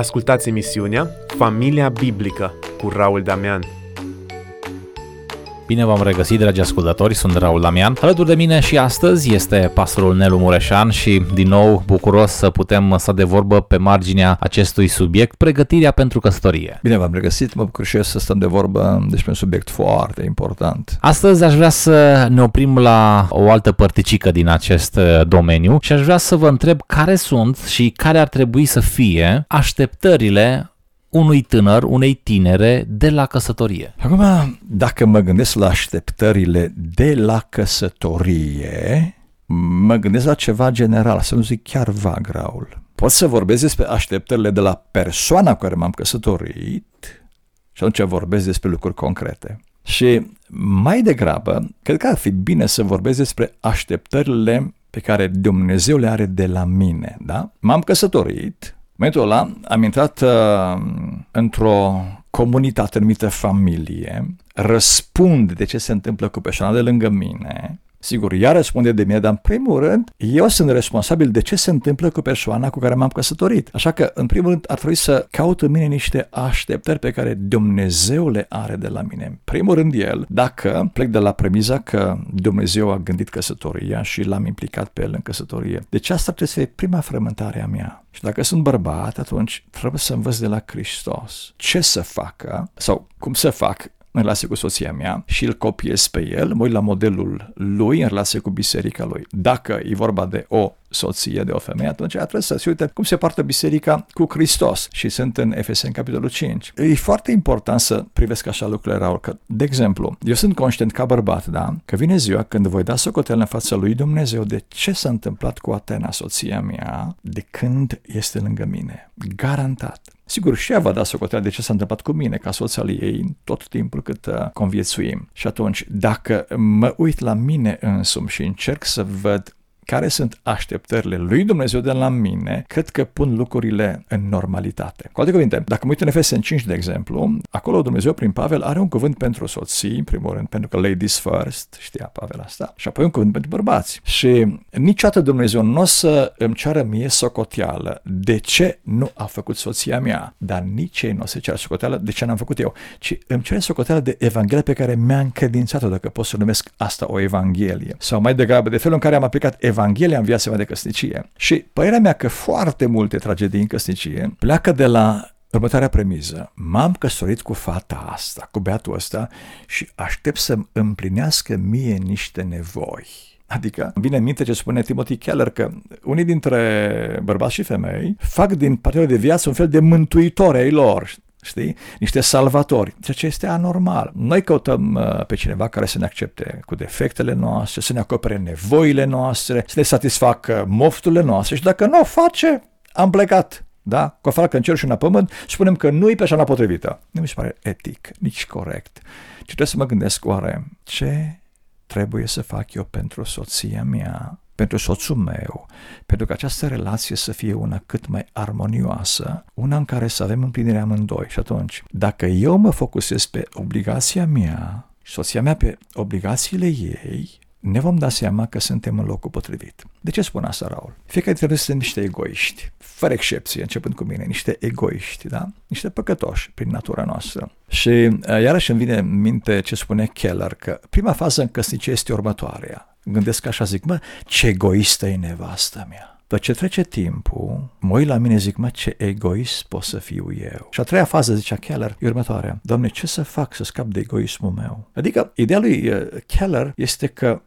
Ascultați emisiunea Familia Biblică cu Raul Damian. Bine v-am regăsit, dragi ascultători, sunt Raul Damian. Alături de mine și astăzi este pastorul Nelu Mureșan și din nou bucuros să putem sta de vorbă pe marginea acestui subiect, pregătirea pentru căsătorie. Bine v-am regăsit, mă bucur și eu să stăm de vorbă despre un subiect foarte important. Astăzi aș vrea să ne oprim la o altă părticică din acest uh, domeniu și aș vrea să vă întreb care sunt și care ar trebui să fie așteptările unui tânăr, unei tinere de la căsătorie. Acum, dacă mă gândesc la așteptările de la căsătorie, mă gândesc la ceva general, să nu zic chiar vag, Raul. Pot să vorbesc despre așteptările de la persoana cu care m-am căsătorit și atunci vorbesc despre lucruri concrete. Și mai degrabă, cred că ar fi bine să vorbesc despre așteptările pe care Dumnezeu le are de la mine, da? M-am căsătorit, momentul ăla am intrat uh, într-o comunitate numită familie, răspund de ce se întâmplă cu persoana de lângă mine, Sigur, ea răspunde de mine, dar în primul rând, eu sunt responsabil de ce se întâmplă cu persoana cu care m-am căsătorit. Așa că, în primul rând, ar trebui să caut în mine niște așteptări pe care Dumnezeu le are de la mine. În primul rând, el, dacă plec de la premiza că Dumnezeu a gândit căsătoria și l-am implicat pe el în căsătorie. Deci asta trebuie să fie prima frământare a mea. Și dacă sunt bărbat, atunci trebuie să învăț de la Hristos ce să facă sau cum să fac în relație cu soția mea și îl copiez pe el, mă uit la modelul lui în relație cu biserica lui. Dacă e vorba de o soție, de o femeie, atunci trebuie să se uite cum se poartă biserica cu Hristos și sunt în Efeseni capitolul 5. E foarte important să privesc așa lucrurile, Raul, că, de exemplu, eu sunt conștient ca bărbat, da, că vine ziua când voi da socotel în fața lui Dumnezeu de ce s-a întâmplat cu Atena, soția mea, de când este lângă mine. Garantat. Sigur, și ea va da socoteală de ce s-a întâmplat cu mine, ca soț al ei, tot timpul cât uh, conviețuim. Și atunci, dacă mă uit la mine însumi și încerc să văd care sunt așteptările lui Dumnezeu de la mine, cred că pun lucrurile în normalitate. Cu alte cuvinte, dacă mă uit în Efesen 5, de exemplu, acolo Dumnezeu prin Pavel are un cuvânt pentru soții, în primul rând, pentru că ladies first, știa Pavel asta, și apoi un cuvânt pentru bărbați. Și niciodată Dumnezeu nu o să îmi ceară mie socoteală de ce nu a făcut soția mea, dar nici ei nu o să ceară socoteală de ce n-am făcut eu, ci îmi cere socoteală de Evanghelia pe care mi-a încredințat-o, dacă pot să numesc asta o Evanghelie. Sau mai degrabă de felul în care am aplicat Evanghelia Evanghelia în viața mea de căsnicie. Și părerea mea că foarte multe tragedii în căsnicie pleacă de la următoarea premiză. M-am căsătorit cu fata asta, cu beatul ăsta și aștept să împlinească mie niște nevoi. Adică vine în minte ce spune Timothy Keller că unii dintre bărbați și femei fac din partenerul de viață un fel de mântuitori ai lor știi? Niște salvatori, ceea ce este anormal. Noi căutăm uh, pe cineva care să ne accepte cu defectele noastre, să ne acopere nevoile noastre, să ne satisfacă mofturile noastre și dacă nu o face, am plecat. Da? Cu o facă în cer și în pământ, spunem că nu e persoana potrivită. Nu mi se pare etic, nici corect. Și trebuie să mă gândesc oare ce trebuie să fac eu pentru soția mea pentru soțul meu, pentru că această relație să fie una cât mai armonioasă, una în care să avem împlinirea amândoi. Și atunci, dacă eu mă focusez pe obligația mea, soția mea pe obligațiile ei, ne vom da seama că suntem în locul potrivit. De ce spun asta, Raul? Fiecare dintre noi sunt niște egoiști, fără excepție, începând cu mine, niște egoiști, da? Niște păcătoși prin natura noastră. Și uh, iarăși îmi vine în minte ce spune Keller, că prima fază în căsnicie este următoarea gândesc așa, zic, mă, ce egoistă e nevasta mea. După ce trece timpul, mă uit la mine zic, mă, ce egoist pot să fiu eu. Și a treia fază, zicea Keller, e următoarea. Doamne, ce să fac să scap de egoismul meu? Adică, ideea lui uh, Keller este că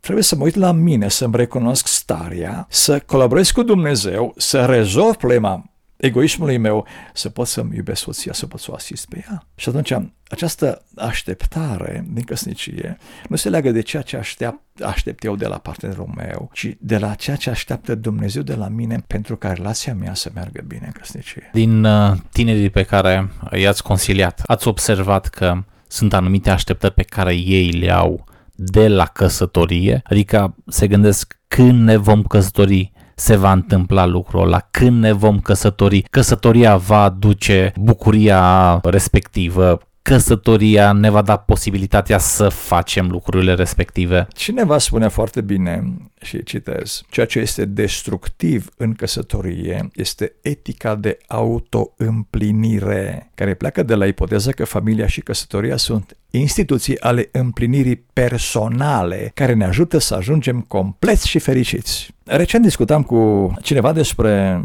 trebuie să mă uit la mine, să-mi recunosc starea, să colaborez cu Dumnezeu, să rezolv problema egoismului meu să pot să-mi iubesc soția, să pot să o asist pe ea. Și atunci această așteptare din căsnicie nu se leagă de ceea ce aștept, aștept eu de la partenerul meu, ci de la ceea ce așteaptă Dumnezeu de la mine pentru ca relația mea să meargă bine în căsnicie. Din uh, tinerii pe care i-ați consiliat, ați observat că sunt anumite așteptări pe care ei le au de la căsătorie, adică se gândesc când ne vom căsători, se va întâmpla lucrul ăla, când ne vom căsători, căsătoria va aduce bucuria respectivă, căsătoria ne va da posibilitatea să facem lucrurile respective. Cineva spune foarte bine, și citez, ceea ce este destructiv în căsătorie este etica de autoîmplinire, care pleacă de la ipoteza că familia și căsătoria sunt instituții ale împlinirii personale care ne ajută să ajungem compleți și fericiți. Recent discutam cu cineva despre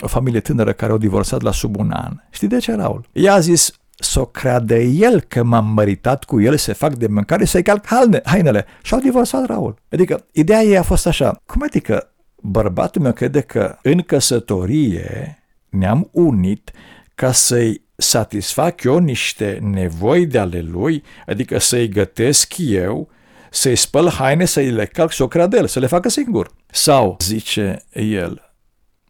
o familie tânără care au divorțat la sub un an. Știi de ce, Raul? Ea a zis, să o creadă el că m-am măritat cu el, să fac de mâncare, să-i calc hainele. Și au divorțat Raul. Adică, ideea ei a fost așa, cum adică bărbatul meu crede că în căsătorie ne-am unit ca să-i satisfac eu niște nevoi de ale lui, adică să-i gătesc eu, să-i spăl haine, să-i le calc, să o creadă el, să le facă singur. Sau, zice el,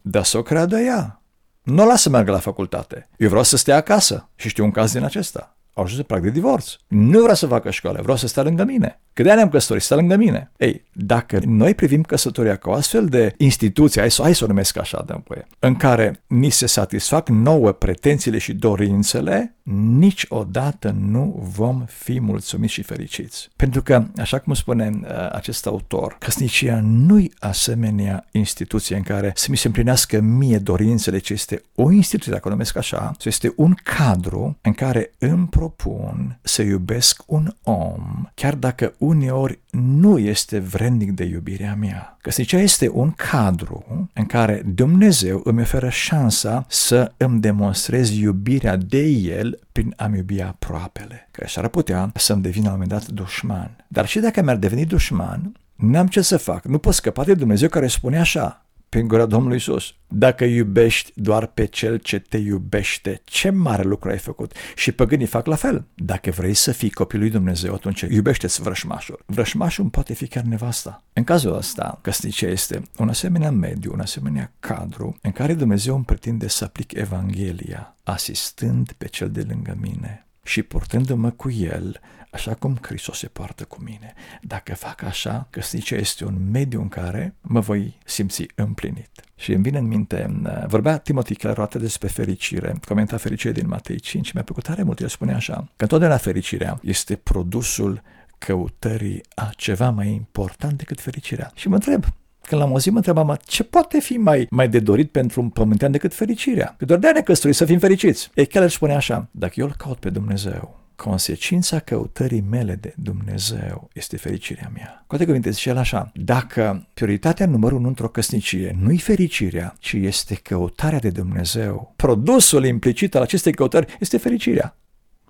dar să o creadă ea. Nu o lasă să meargă la facultate. Eu vreau să stea acasă și știu un caz din acesta. Au ajuns prag de divorț. Nu vreau să facă școală, vreau să stea lângă mine. Că de-aia ne-am căsătorit, stă lângă mine. Ei, dacă noi privim căsătoria ca o astfel de instituție, hai să, hai să o numesc așa, de voie, în care ni se satisfac nouă pretențiile și dorințele, niciodată nu vom fi mulțumiți și fericiți. Pentru că, așa cum spune uh, acest autor, căsnicia nu-i asemenea instituție în care să mi se împlinească mie dorințele, ci este o instituție, dacă o numesc așa, este un cadru în care îmi propun să iubesc un om, chiar dacă uneori nu este vrednic de iubirea mea. Căsnicia este un cadru în care Dumnezeu îmi oferă șansa să îmi demonstrez iubirea de El prin a-mi iubi aproapele, care s-ar putea să-mi devină la un moment dat dușman. Dar și dacă mi-ar deveni dușman, n-am ce să fac. Nu pot scăpa de Dumnezeu care spune așa, prin gura Domnului Isus. Dacă iubești doar pe cel ce te iubește, ce mare lucru ai făcut? Și păgânii fac la fel. Dacă vrei să fii copilul lui Dumnezeu, atunci iubește-ți vrășmașul. Vrășmașul poate fi chiar nevasta. În cazul ăsta, căsnicia este un asemenea mediu, un asemenea cadru în care Dumnezeu îmi pretinde să aplic Evanghelia, asistând pe cel de lângă mine și purtându-mă cu el așa cum Hristos se poartă cu mine. Dacă fac așa, căsnicia este un mediu în care mă voi simți împlinit. Și îmi vine în minte, uh, vorbea Timothy Keller despre fericire, comenta fericire din Matei 5, mi-a plăcut tare mult, el spune așa, că întotdeauna fericirea este produsul căutării a ceva mai important decât fericirea. Și mă întreb, când l-am auzit, mă întrebam, ce poate fi mai, mai de dorit pentru un pământean decât fericirea? Că doar de-aia ne căsătorim să fim fericiți. E Keller spune așa, dacă eu îl caut pe Dumnezeu, consecința căutării mele de Dumnezeu este fericirea mea. Cu alte cuvinte, zice el așa, dacă prioritatea numărul unu într-o căsnicie nu-i fericirea, ci este căutarea de Dumnezeu, produsul implicit al acestei căutări este fericirea,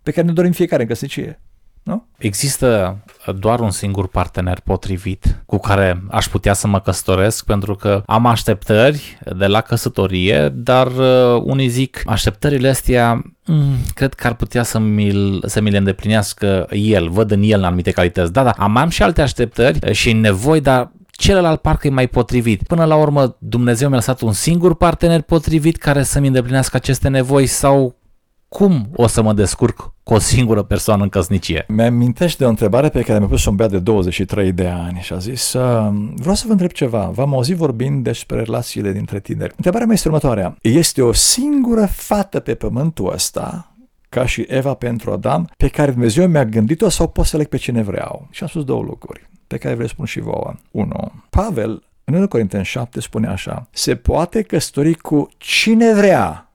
pe care ne dorim fiecare în căsnicie. Nu? Există doar un singur partener potrivit cu care aș putea să mă căsătoresc pentru că am așteptări de la căsătorie, dar uh, unii zic așteptările astea mm, cred că ar putea să mi, să mi le îndeplinească el, văd în el anumite calități. Da, da, am, am și alte așteptări și nevoi, dar celălalt parcă e mai potrivit. Până la urmă, Dumnezeu mi-a lăsat un singur partener potrivit care să-mi îndeplinească aceste nevoi sau cum o să mă descurc cu o singură persoană în căsnicie? Mi-amintește de o întrebare pe care mi-a pus un beat de 23 de ani și a zis vreau să vă întreb ceva, v-am auzit vorbind despre relațiile dintre tineri. Întrebarea mea este următoarea. Este o singură fată pe pământul ăsta ca și Eva pentru Adam, pe care Dumnezeu mi-a gândit-o sau pot să leg pe cine vreau? Și am spus două lucruri pe care vreau să spun și vouă. 1. Pavel, în 1 Corinteni 7, spune așa, se poate căsători cu cine vrea,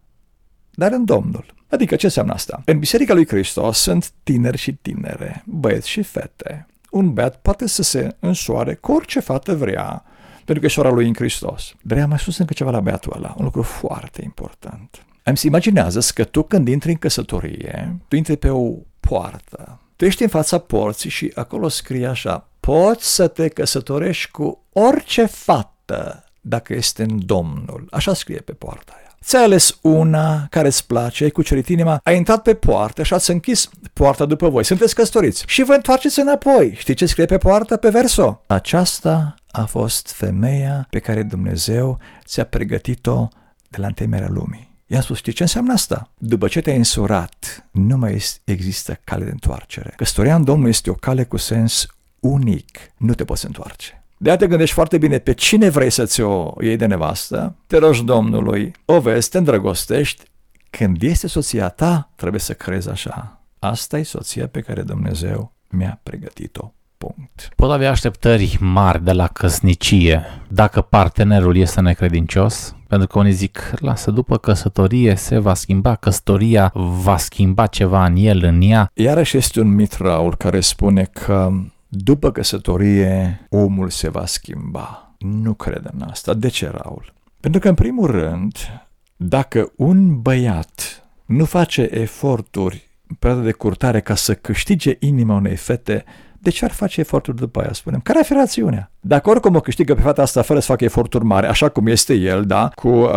dar în Domnul. Adică ce înseamnă asta? În Biserica lui Hristos sunt tineri și tinere, băieți și fete. Un băiat poate să se însoare cu orice fată vrea, pentru că e sora lui în Hristos. Dar mai sus încă ceva la băiatul ăla, un lucru foarte important. Îmi se imaginează că tu când intri în căsătorie, tu intri pe o poartă. Tu ești în fața porții și acolo scrie așa, poți să te căsătorești cu orice fată dacă este în Domnul. Așa scrie pe poarta aia. Ți-ai ales una care îți place, ai cucerit inima, ai intrat pe poartă și ați închis poarta după voi. Sunteți căsătoriți și vă întoarceți înapoi. Știți ce scrie pe poartă? Pe verso. Aceasta a fost femeia pe care Dumnezeu ți-a pregătit-o de la întemerea lumii. I-am spus, știi ce înseamnă asta? După ce te-ai însurat, nu mai există cale de întoarcere. Căsătoria în Domnul este o cale cu sens unic. Nu te poți întoarce. De te gândești foarte bine pe cine vrei să-ți o iei de nevastă, te rogi Domnului, o vezi, te îndrăgostești, când este soția ta, trebuie să crezi așa. Asta e soția pe care Dumnezeu mi-a pregătit-o. Punct. Pot avea așteptări mari de la căsnicie dacă partenerul este necredincios? Pentru că unii zic, lasă, după căsătorie se va schimba, căsătoria va schimba ceva în el, în ea. Iarăși este un mit, Raul, care spune că după căsătorie omul se va schimba. Nu cred în asta. De ce, Raul? Pentru că, în primul rând, dacă un băiat nu face eforturi în perioada de curtare ca să câștige inima unei fete, de ce ar face eforturi după aia, spunem? Care ar fi rațiunea? Dacă oricum o câștigă pe fata asta fără să facă eforturi mari, așa cum este el, da, cu uh,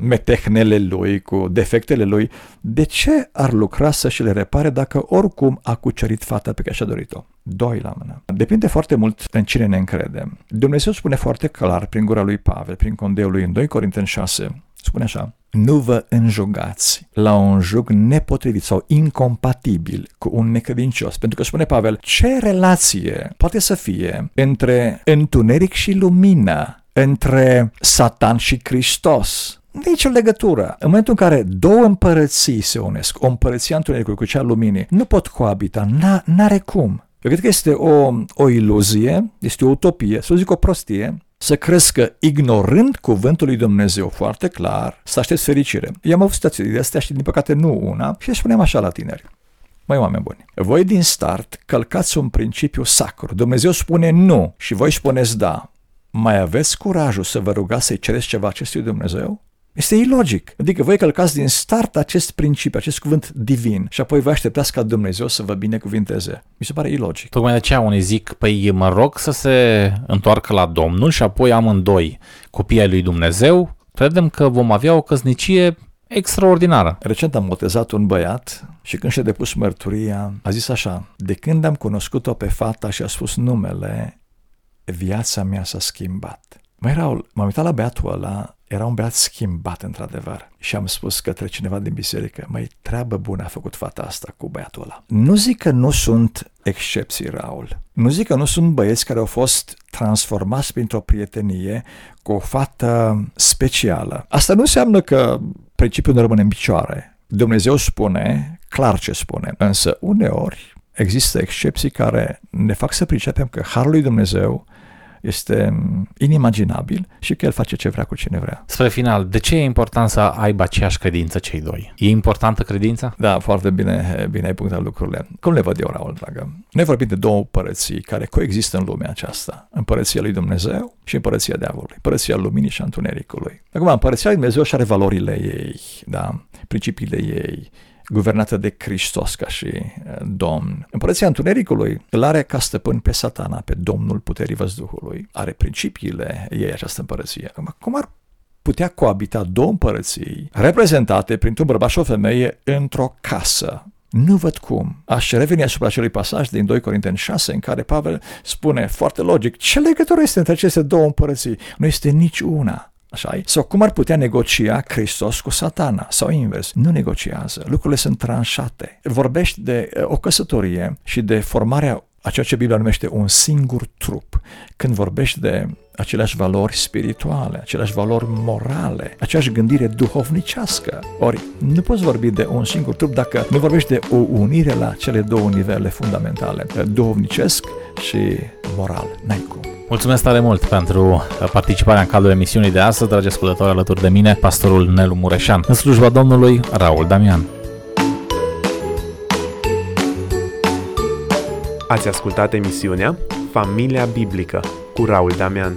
metehnele lui, cu defectele lui, de ce ar lucra să și le repare dacă oricum a cucerit fata pe care și-a dorit-o? Doi la mână. Depinde foarte mult în cine ne încredem. Dumnezeu spune foarte clar prin gura lui Pavel, prin condeul lui în 2 Corinteni 6, spune așa, nu vă înjugați la un jug nepotrivit sau incompatibil cu un necredincios. Pentru că spune Pavel, ce relație poate să fie între întuneric și lumină, între Satan și Hristos? Nici o legătură. În momentul în care două împărății se unesc, o împărăție a întunericului cu cea a luminii, nu pot coabita, n-are cum. Eu cred că este o, o iluzie, este o utopie, să zic o prostie, să crezi că ignorând cuvântul lui Dumnezeu foarte clar, să aștepți fericire. Eu am avut situații de astea și din păcate nu una și spunem așa la tineri. Măi, oameni buni, voi din start călcați un principiu sacru. Dumnezeu spune nu și voi spuneți da. Mai aveți curajul să vă rugați să-i cereți ceva acestui Dumnezeu? Este ilogic. Adică voi călcați din start acest principiu, acest cuvânt divin și apoi vă așteptați ca Dumnezeu să vă binecuvinteze. Mi se pare ilogic. Tocmai de aceea unii zic, păi mă rog să se întoarcă la Domnul și apoi amândoi copiii ai lui Dumnezeu, credem că vom avea o căsnicie extraordinară. Recent am botezat un băiat și când și-a depus mărturia, a zis așa, de când am cunoscut-o pe fata și a spus numele, viața mea s-a schimbat. Mai Raul, m-am uitat la băiatul ăla era un băiat schimbat, într-adevăr. Și am spus către cineva din biserică, mai treabă bună a făcut fata asta cu băiatul ăla. Nu zic că nu sunt excepții, Raul. Nu zic că nu sunt băieți care au fost transformați printr-o prietenie cu o fată specială. Asta nu înseamnă că principiul nu rămâne în picioare. Dumnezeu spune clar ce spune, însă uneori există excepții care ne fac să pricepem că Harul lui Dumnezeu este inimaginabil și că el face ce vrea cu cine vrea. Spre final, de ce e important să aibă aceeași credință cei doi? E importantă credința? Da, foarte bine, bine ai punctat lucrurile. Cum le văd eu, Raul, dragă? Noi vorbim de două părății care coexistă în lumea aceasta. Împărăția lui Dumnezeu și împărăția diavolului. Împărăția luminii și a întunericului. Acum, împărăția lui Dumnezeu și are valorile ei, da, principiile ei, guvernată de Hristos ca și eh, Domn. Împărăția Întunericului îl are ca stăpân pe satana, pe Domnul puterii văzduhului. Are principiile ei această împărăție. Cum ar putea coabita două împărății reprezentate printr-un bărbat și o femeie într-o casă? Nu văd cum. Aș reveni asupra acelui pasaj din 2 Corinteni 6 în care Pavel spune foarte logic ce legătură este între aceste două împărății? Nu este nici una așa Sau cum ar putea negocia Hristos cu satana? Sau invers, nu negociază. Lucrurile sunt tranșate. Vorbești de eh, o căsătorie și de formarea a ceea ce Biblia numește un singur trup. Când vorbești de aceleași valori spirituale, aceleași valori morale, aceeași gândire duhovnicească. Ori nu poți vorbi de un singur trup dacă nu vorbești de o unire la cele două nivele fundamentale, duhovnicesc și moral. N-ai cum. Mulțumesc tare mult pentru participarea în cadrul emisiunii de astăzi, dragi ascultători, alături de mine, pastorul Nelu Mureșan. În slujba Domnului, Raul Damian. Ați ascultat emisiunea Familia Biblică cu Raul Damian.